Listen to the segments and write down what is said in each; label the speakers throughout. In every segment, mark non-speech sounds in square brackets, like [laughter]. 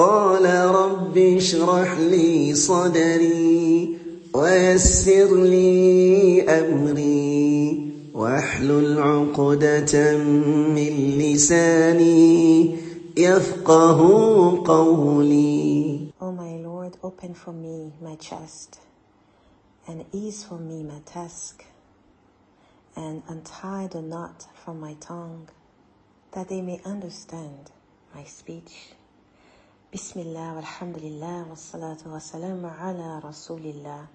Speaker 1: قال رب اشرح لي صدري ويسر لي أمري واحلل عقدة من لساني يفقه قولي
Speaker 2: O my Lord, open for me my chest, and ease for me my task, and untie the knot from my tongue, that they may understand my speech. Bismillah, walhamdulillah, wassalatu wassalamu ala rasulillah,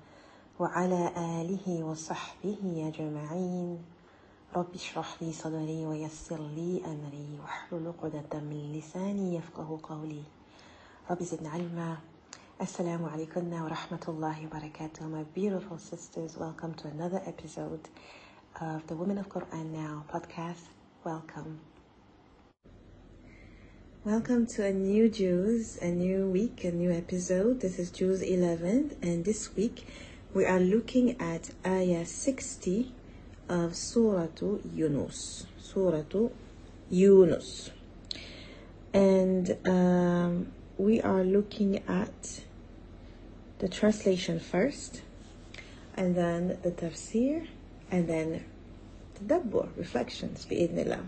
Speaker 2: wa ala alihi wa sahbihi ajma'in. رب اشرح لي صدري ويسر لي أمري واحلل عقدة من لساني يفقه قولي رب زدنا علما alaikum wa rahmatullahi wa barakatuh. My beautiful sisters, welcome to another episode of the Women of Quran Now podcast. Welcome. Welcome to a new Juz, a new week, a new episode. This is Juz 11th, and this week we are looking at Ayah 60 of Surah Yunus. Surah Yunus. And um, we are looking at the translation first, and then the tafsir, and then tadabbur, reflections, bi'idnillah.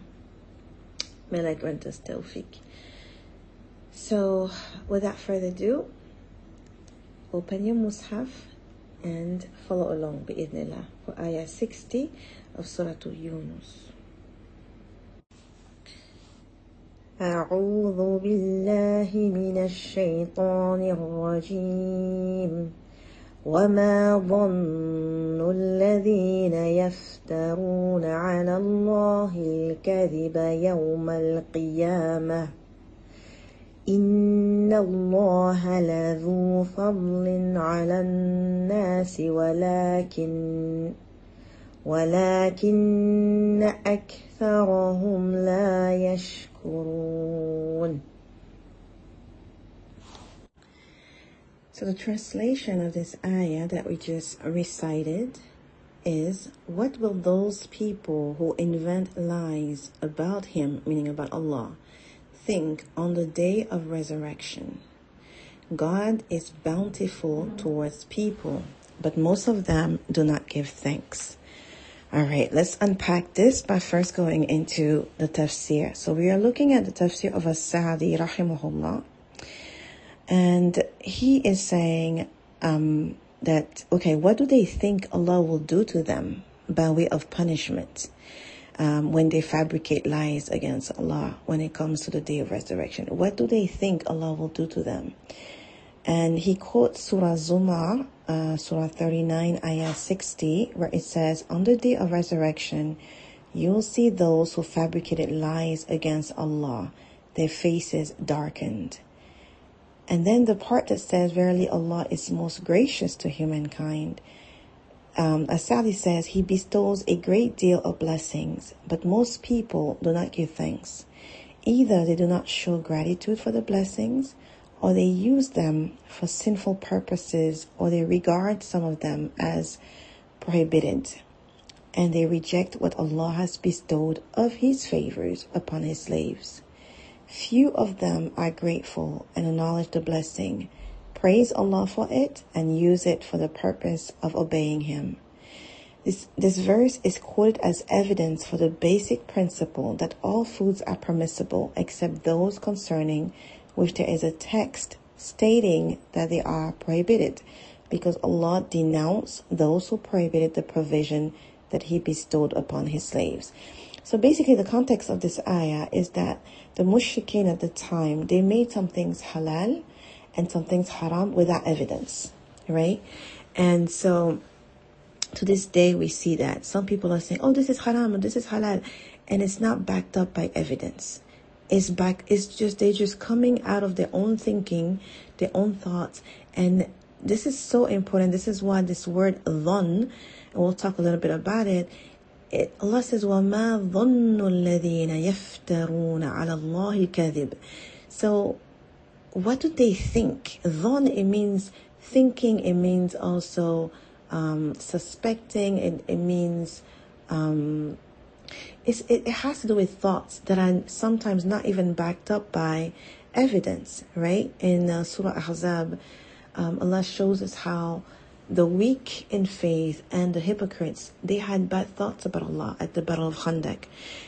Speaker 2: May Allah grant us tawfiq. So, without further ado, open your mushaf and follow along bi'idnillah for ayah 60 of Surah Yunus. أعوذ بالله من الشيطان الرجيم وما ظن الذين يفترون على الله الكذب يوم القيامة. إن الله لذو فضل على الناس ولكن ولكن أكثرهم لا يشكرون. So the translation of this ayah that we just recited is What will those people who invent lies about Him, meaning about Allah, think on the day of resurrection? God is bountiful towards people, but most of them do not give thanks. All right, let's unpack this by first going into the tafsir. So we are looking at the tafsir of As-Sa'di rahimahullah. And he is saying um, that, okay, what do they think Allah will do to them by way of punishment um, when they fabricate lies against Allah when it comes to the day of resurrection? What do they think Allah will do to them? And he quotes Surah Zumar, uh, Surah 39, Ayah 60, where it says, On the day of resurrection, you'll see those who fabricated lies against Allah, their faces darkened. And then the part that says, Verily Allah is most gracious to humankind. Um, As-Sa'di says, He bestows a great deal of blessings, but most people do not give thanks. Either they do not show gratitude for the blessings, or they use them for sinful purposes, or they regard some of them as prohibited, and they reject what Allah has bestowed of His favors upon His slaves. Few of them are grateful and acknowledge the blessing, praise Allah for it, and use it for the purpose of obeying Him. This, this verse is quoted as evidence for the basic principle that all foods are permissible except those concerning which there is a text stating that they are prohibited because Allah denounced those who prohibited the provision that He bestowed upon His slaves. So basically the context of this ayah is that the mushrikeen at the time, they made some things halal and some things haram without evidence, right? And so to this day we see that some people are saying, oh, this is haram and this is halal. And it's not backed up by evidence. It's back, it's just, they're just coming out of their own thinking, their own thoughts. And this is so important. This is why this word dhan, and we'll talk a little bit about it, it, Allah says, وَمَا ظَنُّ الَّذِينَ يَفْتَرُونَ عَلَى اللَّهِ الْكَذِبِ So, what do they think? Dhan, it means thinking, it means also um, suspecting, it, it means um, it's, it, it has to do with thoughts that are sometimes not even backed up by evidence, right? In uh, Surah Ahzab, um, Allah shows us how the weak in faith and the hypocrites, they had bad thoughts about Allah at the Battle of Khandaq.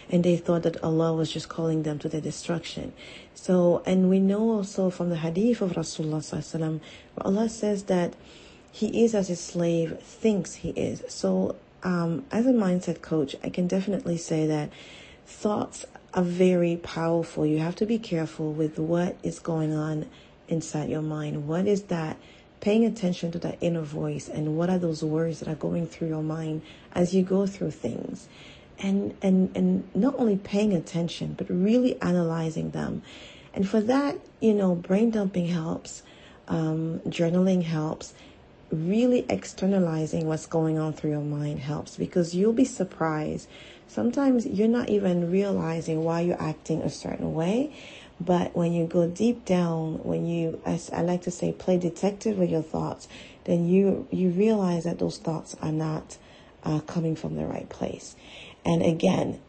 Speaker 2: And they thought that Allah was just calling them to their destruction. So, and we know also from the hadith of Rasulullah where Allah says that he is as his slave thinks he is. So, um, as a mindset coach, I can definitely say that thoughts are very powerful. You have to be careful with what is going on inside your mind. What is that? Paying attention to that inner voice and what are those words that are going through your mind as you go through things. And, and, and not only paying attention, but really analyzing them. And for that, you know, brain dumping helps, um, journaling helps, really externalizing what's going on through your mind helps because you'll be surprised. Sometimes you're not even realizing why you're acting a certain way. But when you go deep down, when you, as I like to say, play detective with your thoughts, then you, you realize that those thoughts are not uh, coming from the right place. And again,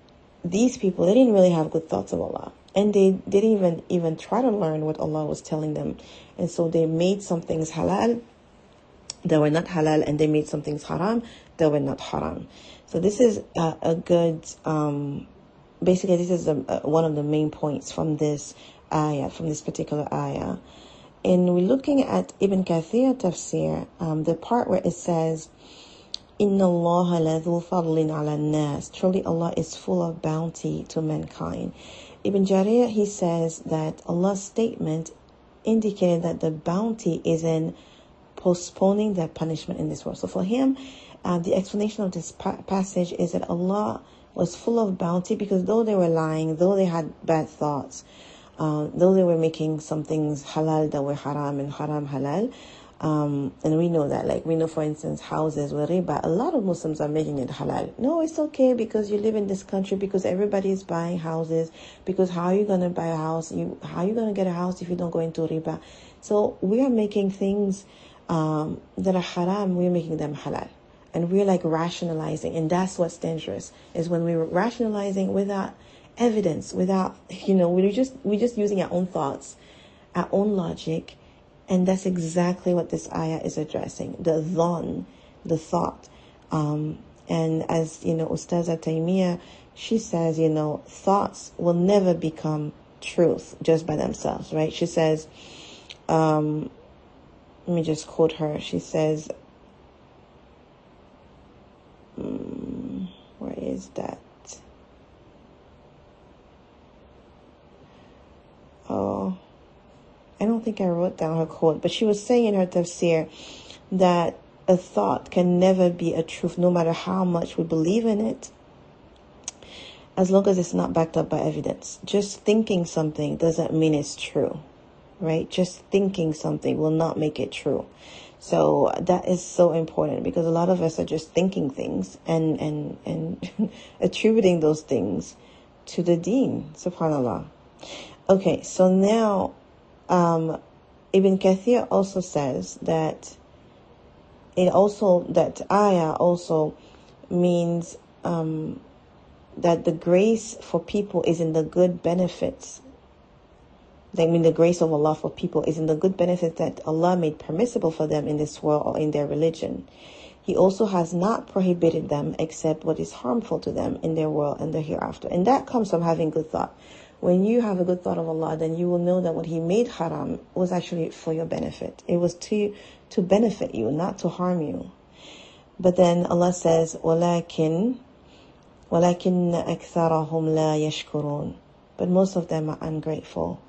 Speaker 2: these people, they didn't really have good thoughts of Allah. And they didn't even, even try to learn what Allah was telling them. And so they made some things halal that were not halal and they made some things haram that were not haram. So this is a, a good, um, basically this is a, a, one of the main points from this ayah, from this particular ayah. And we're looking at Ibn Kathir tafsir, um, the part where it says, Inna Allah ladhu fadlin ala nas. Truly Allah is full of bounty to mankind. Ibn Jarir, he says that Allah's statement indicated that the bounty is in postponing their punishment in this world. So for him, uh, the explanation of this pa- passage is that Allah was full of bounty because though they were lying, though they had bad thoughts, uh, though they were making some things halal that were haram and haram halal, um, and we know that, like we know, for instance, houses were riba. A lot of Muslims are making it halal. No, it's okay because you live in this country because everybody is buying houses. Because how are you gonna buy a house? You how are you gonna get a house if you don't go into riba? So we are making things um, that are haram, we're making them halal. And we're like rationalizing, and that's what's dangerous, is when we're rationalizing without evidence, without, [laughs] you know, we're just, we're just using our own thoughts, our own logic, and that's exactly what this ayah is addressing, the dhan, the thought. Um, and as, you know, Ustaza Taimiyah, she says, you know, thoughts will never become truth just by themselves, right? She says, um, let me just quote her. She says, um, where is that? Oh, I don't think I wrote down her quote, but she was saying in her tafsir that a thought can never be a truth, no matter how much we believe in it, as long as it's not backed up by evidence. Just thinking something doesn't mean it's true right? Just thinking something will not make it true. So that is so important because a lot of us are just thinking things and, and, and [laughs] attributing those things to the deen, subhanAllah. Okay, so now, um, Ibn Kathir also says that it also, that ayah also means, um, that the grace for people is in the good benefits I mean, the grace of Allah for people is in the good benefits that Allah made permissible for them in this world or in their religion. He also has not prohibited them except what is harmful to them in their world and the hereafter. And that comes from having good thought. When you have a good thought of Allah, then you will know that what He made haram was actually for your benefit. It was to, to benefit you, not to harm you. But then Allah says, وَلَكِنْ وَلَكِنَّ أَكْثَرَهُمْ لَا يَشْكُرُونَ But most of them are ungrateful.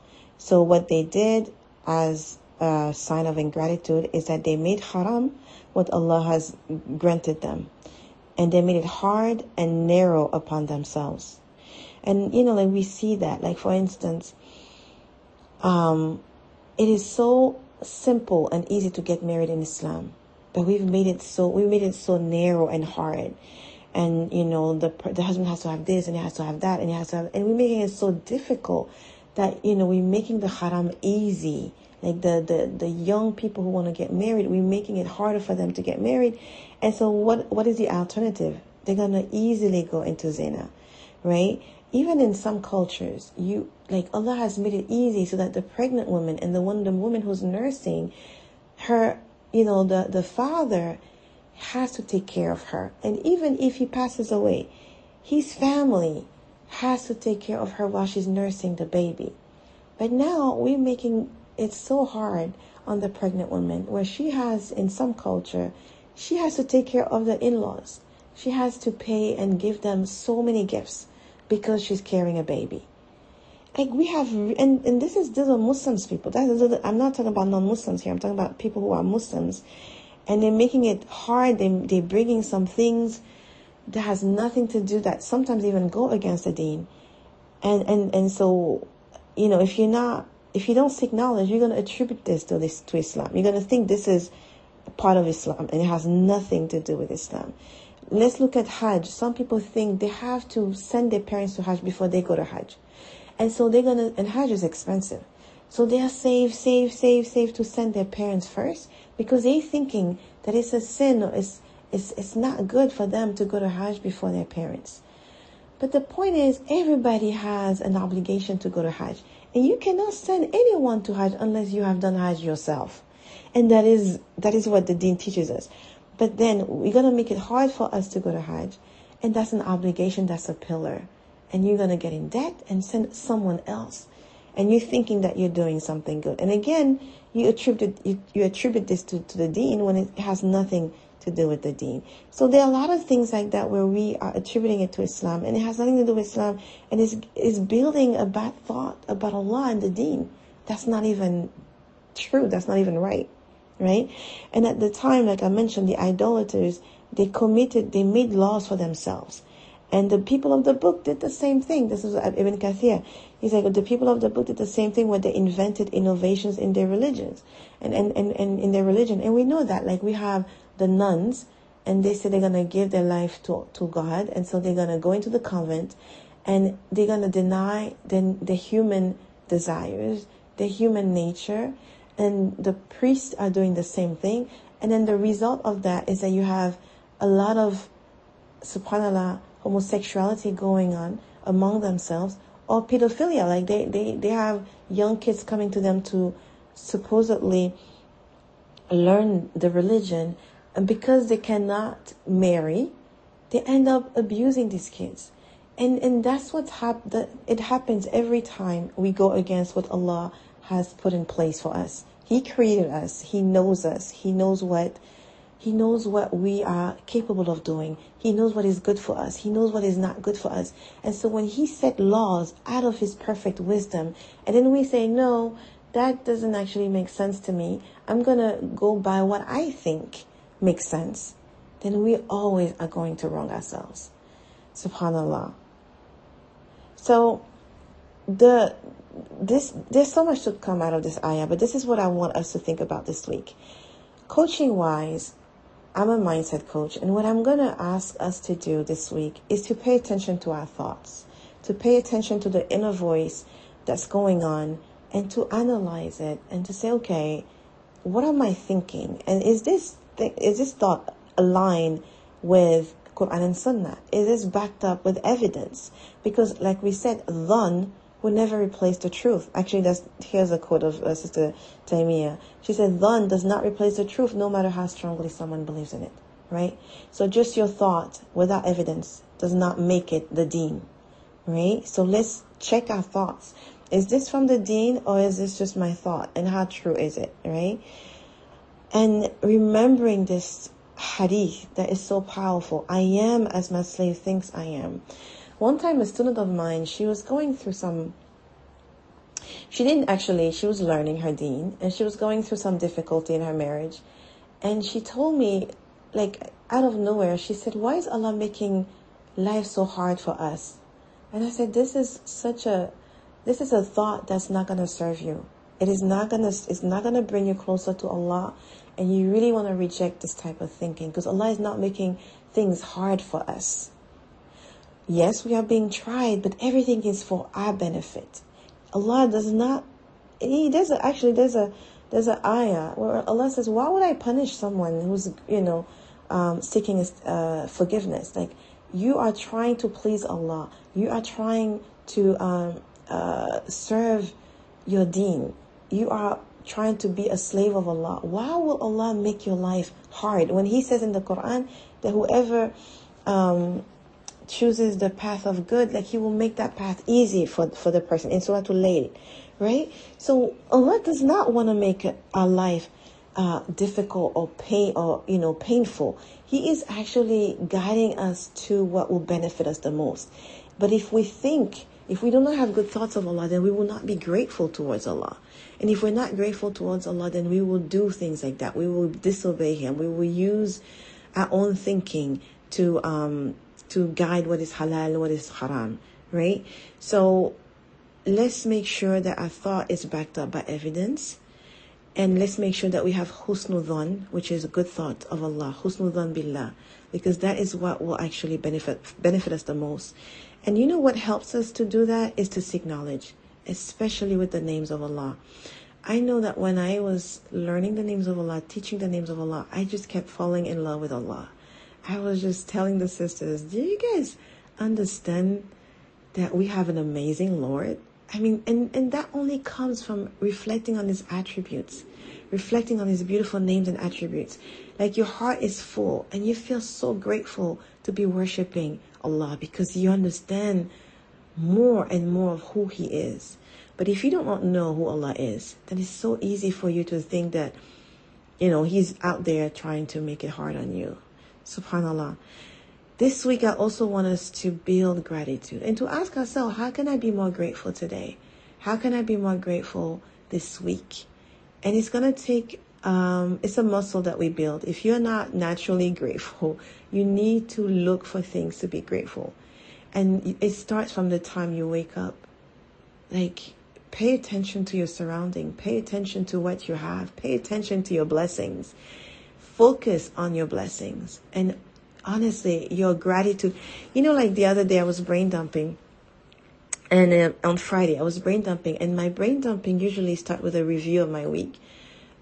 Speaker 2: So what they did as a sign of ingratitude is that they made haram what Allah has granted them. And they made it hard and narrow upon themselves. And, you know, like we see that, like for instance, um, it is so simple and easy to get married in Islam, but we've made it so, we made it so narrow and hard. And, you know, the, the husband has to have this and he has to have that and he has to have, and we're making it so difficult that you know we're making the haram easy. Like the the the young people who want to get married we're making it harder for them to get married. And so what what is the alternative? They're to easily go into zina right? Even in some cultures, you like Allah has made it easy so that the pregnant woman and the one the woman who's nursing, her you know the the father has to take care of her, and even if he passes away, his family has to take care of her while she's nursing the baby. But now we're making it so hard on the pregnant woman where she has in some culture she has to take care of the in-laws she has to pay and give them so many gifts because she's carrying a baby. Like we have, and, and this is are Muslims people. That is, I'm not talking about non-Muslims here. I'm talking about people who are Muslims, and they're making it hard. They they're bringing some things that has nothing to do that sometimes even go against the Deen, and and and so, you know, if you're not if you don't seek knowledge, you're going to attribute this to this to Islam. You're going to think this is part of Islam, and it has nothing to do with Islam let's look at Hajj. Some people think they have to send their parents to Hajj before they go to Hajj. And so they're gonna, and Hajj is expensive. So they are save, save, save, save to send their parents first because they're thinking that it's a sin or it's, it's, it's not good for them to go to Hajj before their parents. But the point is, everybody has an obligation to go to Hajj. And you cannot send anyone to Hajj unless you have done Hajj yourself. And that is, that is what the deen teaches us. But then we're going to make it hard for us to go to Hajj. And that's an obligation, that's a pillar. And you're going to get in debt and send someone else. And you're thinking that you're doing something good. And again, you attribute, you, you attribute this to, to the deen when it has nothing to do with the deen. So there are a lot of things like that where we are attributing it to Islam and it has nothing to do with Islam and is is building a bad thought about Allah and the deen. That's not even true. That's not even right right? And at the time, like I mentioned, the idolaters, they committed, they made laws for themselves. And the people of the book did the same thing. This is Ibn Kathir. He's like, the people of the book did the same thing where they invented innovations in their religions and, and, and, and in their religion. And we know that, like we have the nuns and they say they're going to give their life to, to God. And so they're going to go into the convent and they're going to deny the, the human desires, the human nature, and the priests are doing the same thing. And then the result of that is that you have a lot of, subhanAllah, homosexuality going on among themselves or pedophilia. Like they, they, they have young kids coming to them to supposedly learn the religion. And because they cannot marry, they end up abusing these kids. And, and that's what's hap- that it happens every time we go against what Allah has put in place for us. He created us. He knows us. He knows what he knows what we are capable of doing. He knows what is good for us. He knows what is not good for us. And so when he set laws out of his perfect wisdom, and then we say, no, that doesn't actually make sense to me. I'm going to go by what I think makes sense. Then we always are going to wrong ourselves. Subhanallah. So the this there's so much to come out of this ayah, but this is what I want us to think about this week. Coaching wise, I'm a mindset coach, and what I'm gonna ask us to do this week is to pay attention to our thoughts, to pay attention to the inner voice that's going on, and to analyze it and to say, okay, what am I thinking? And is this th- is this thought aligned with Quran and Sunnah? Is this backed up with evidence? Because, like we said, dhan will never replace the truth. Actually, that's here's a quote of uh, Sister Taimia. She said, "Dhan does not replace the truth, no matter how strongly someone believes in it." Right. So just your thought without evidence does not make it the deen. Right. So let's check our thoughts. Is this from the deen or is this just my thought? And how true is it? Right. And remembering this hadith that is so powerful. I am as my slave thinks I am. One time, a student of mine, she was going through some. She didn't actually. She was learning her deen, and she was going through some difficulty in her marriage, and she told me, like out of nowhere, she said, "Why is Allah making life so hard for us?" And I said, "This is such a, this is a thought that's not going to serve you. It is not going to. It's not going to bring you closer to Allah." And you really want to reject this type of thinking because Allah is not making things hard for us. Yes, we are being tried, but everything is for our benefit. Allah does not. He does actually. There's a there's an ayah where Allah says, "Why would I punish someone who's you know um, seeking uh, forgiveness? Like you are trying to please Allah. You are trying to um, uh, serve your deen. You are trying to be a slave of Allah. Why will Allah make your life hard? When He says in the Quran that whoever um, chooses the path of good, like He will make that path easy for, for the person in Surah Al-Layl, right? So Allah does not want to make our life uh, difficult or pain or you know painful. He is actually guiding us to what will benefit us the most. But if we think, if we do not have good thoughts of Allah, then we will not be grateful towards Allah. And if we're not grateful towards Allah, then we will do things like that. We will disobey Him. We will use our own thinking to um, to guide what is halal, what is haram, right? So let's make sure that our thought is backed up by evidence and let's make sure that we have husnul dhan, which is a good thought of Allah, husnul dhan billah, because that is what will actually benefit benefit us the most. And you know what helps us to do that is to seek knowledge, especially with the names of Allah. I know that when I was learning the names of Allah, teaching the names of Allah, I just kept falling in love with Allah. I was just telling the sisters, do you guys understand that we have an amazing Lord? I mean, and, and that only comes from reflecting on his attributes, reflecting on his beautiful names and attributes. Like your heart is full and you feel so grateful to be worshiping Allah because you understand more and more of who he is. But if you don't know who Allah is, then it's so easy for you to think that, you know, he's out there trying to make it hard on you. Subhanallah. This week, I also want us to build gratitude and to ask ourselves, how can I be more grateful today? How can I be more grateful this week? And it's going to take, um, it's a muscle that we build. If you're not naturally grateful, you need to look for things to be grateful. And it starts from the time you wake up. Like, pay attention to your surrounding, pay attention to what you have, pay attention to your blessings. Focus on your blessings and honestly, your gratitude. You know, like the other day I was brain dumping. And uh, on Friday, I was brain dumping, and my brain dumping usually start with a review of my week.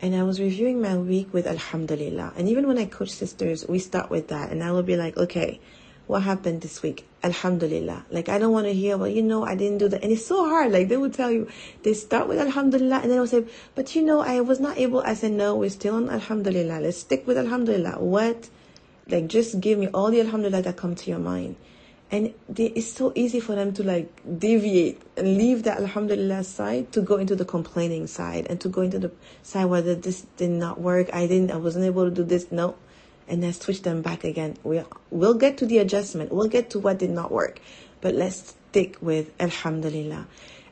Speaker 2: And I was reviewing my week with Alhamdulillah. And even when I coach sisters, we start with that. And I will be like, okay, what happened this week? Alhamdulillah. Like, I don't want to hear, well, you know, I didn't do that. And it's so hard. Like, they will tell you, they start with Alhamdulillah, and then I will say, but you know, I was not able. I said, no, we're still on Alhamdulillah. Let's stick with Alhamdulillah. What like just give me all the alhamdulillah that come to your mind. And they, it's so easy for them to like deviate and leave the alhamdulillah side to go into the complaining side and to go into the side where this did not work. I didn't, I wasn't able to do this. No. And then switch them back again. We'll, we'll get to the adjustment. We'll get to what did not work. But let's stick with alhamdulillah.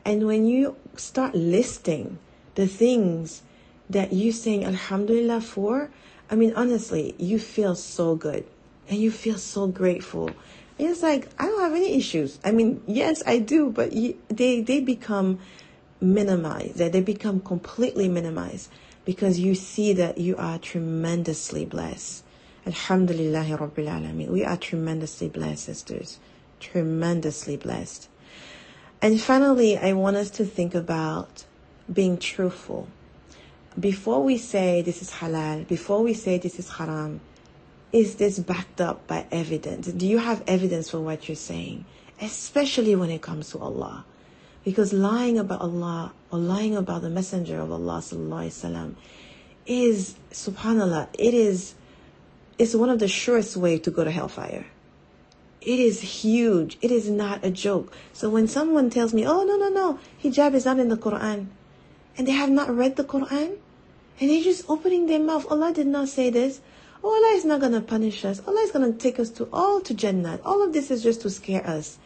Speaker 2: And when you start listing the things that you're saying alhamdulillah for, I mean, honestly, you feel so good and you feel so grateful. It's like, I don't have any issues. I mean, yes, I do, but they, they become minimized, they become completely minimized because you see that you are tremendously blessed. Alhamdulillahi Rabbil Alameen. We are tremendously blessed, sisters. Tremendously blessed. And finally, I want us to think about being truthful before we say this is halal, before we say this is haram, is this backed up by evidence? Do you have evidence for what you're saying? Especially when it comes to Allah. Because lying about Allah or lying about the Messenger of Allah وسلم, is, subhanAllah, it is it's one of the surest way to go to hellfire. It is huge. It is not a joke. So when someone tells me, oh, no, no, no, hijab is not in the Quran, and they have not read the Quran, and they're just opening their mouth. Allah did not say this. Oh, Allah is not going to punish us. Allah is going to take us to all to Jannah. All of this is just to scare us.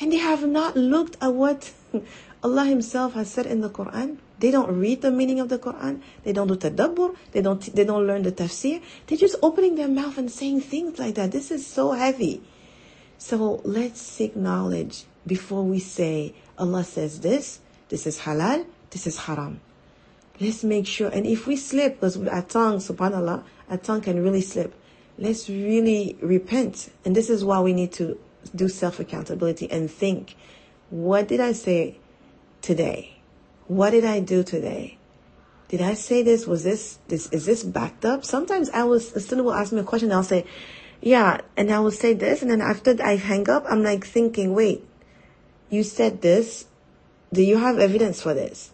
Speaker 2: And they have not looked at what [laughs] Allah Himself has said in the Quran. They don't read the meaning of the Quran. They don't do tadabbur. They don't, they don't learn the tafsir. They're just opening their mouth and saying things like that. This is so heavy. So let's seek knowledge before we say Allah says this, this is halal, this is haram. Let's make sure. And if we slip, because with our tongue, subhanAllah, our tongue can really slip. Let's really repent. And this is why we need to do self accountability and think, what did I say today? What did I do today? Did I say this? Was this, this, is this backed up? Sometimes I was, a student will ask me a question I'll say, Yeah, and I will say this, and then after I hang up, I'm like thinking, wait, you said this. Do you have evidence for this?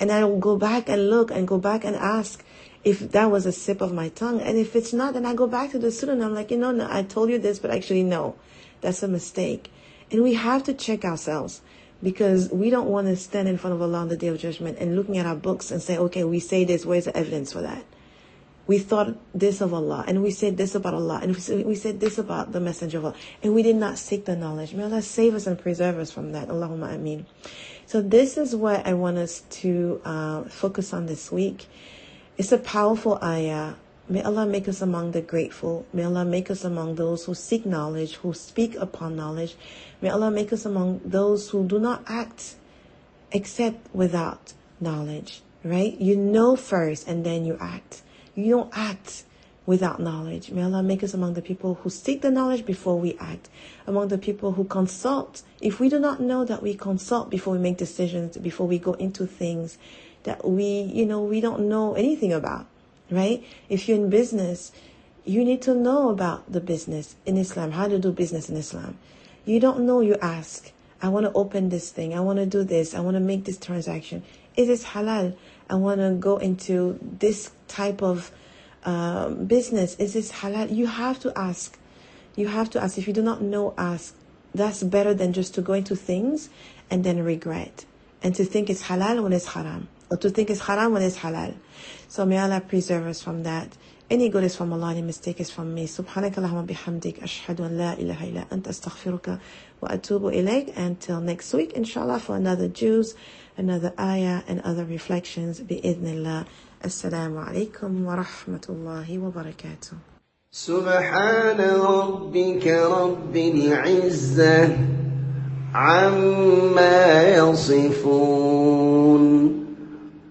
Speaker 2: And I will go back and look and go back and ask if that was a sip of my tongue. And if it's not, then I go back to the student. I'm like, you know, no, I told you this, but actually, no, that's a mistake. And we have to check ourselves because we don't want to stand in front of Allah on the day of judgment and looking at our books and say, okay, we say this. Where's the evidence for that? We thought this of Allah and we said this about Allah and we said this about the messenger of Allah and we did not seek the knowledge. May Allah save us and preserve us from that. Allahumma ameen. So this is what I want us to uh, focus on this week. It's a powerful ayah. May Allah make us among the grateful. May Allah make us among those who seek knowledge, who speak upon knowledge. May Allah make us among those who do not act except without knowledge, right? You know first and then you act. You don't act without knowledge. May Allah make us among the people who seek the knowledge before we act, among the people who consult. If we do not know that we consult before we make decisions, before we go into things that we, you know, we don't know anything about, right? If you're in business, you need to know about the business in Islam, how to do business in Islam. You don't know, you ask. I want to open this thing. I want to do this. I want to make this transaction. Is this halal? I want to go into this type of um, business. Is this halal? You have to ask. You have to ask. If you do not know, ask. That's better than just to go into things and then regret and to think it's halal when it's haram to think is haram when it's halal. So may Allah preserve us from that. Any good is from Allah, any mistake is from me. Subhanaka Allahumma bihamdik. Ashhadu an la ilaha illa anta astaghfiruka wa atubu ilayk. Until next week, inshallah, for another Juz, another ayah, and other reflections. Bi'idhnillah. Assalamu alaikum wa rahmatullahi wa barakatuh.
Speaker 1: سبحان ربك رب العزة عما يصفون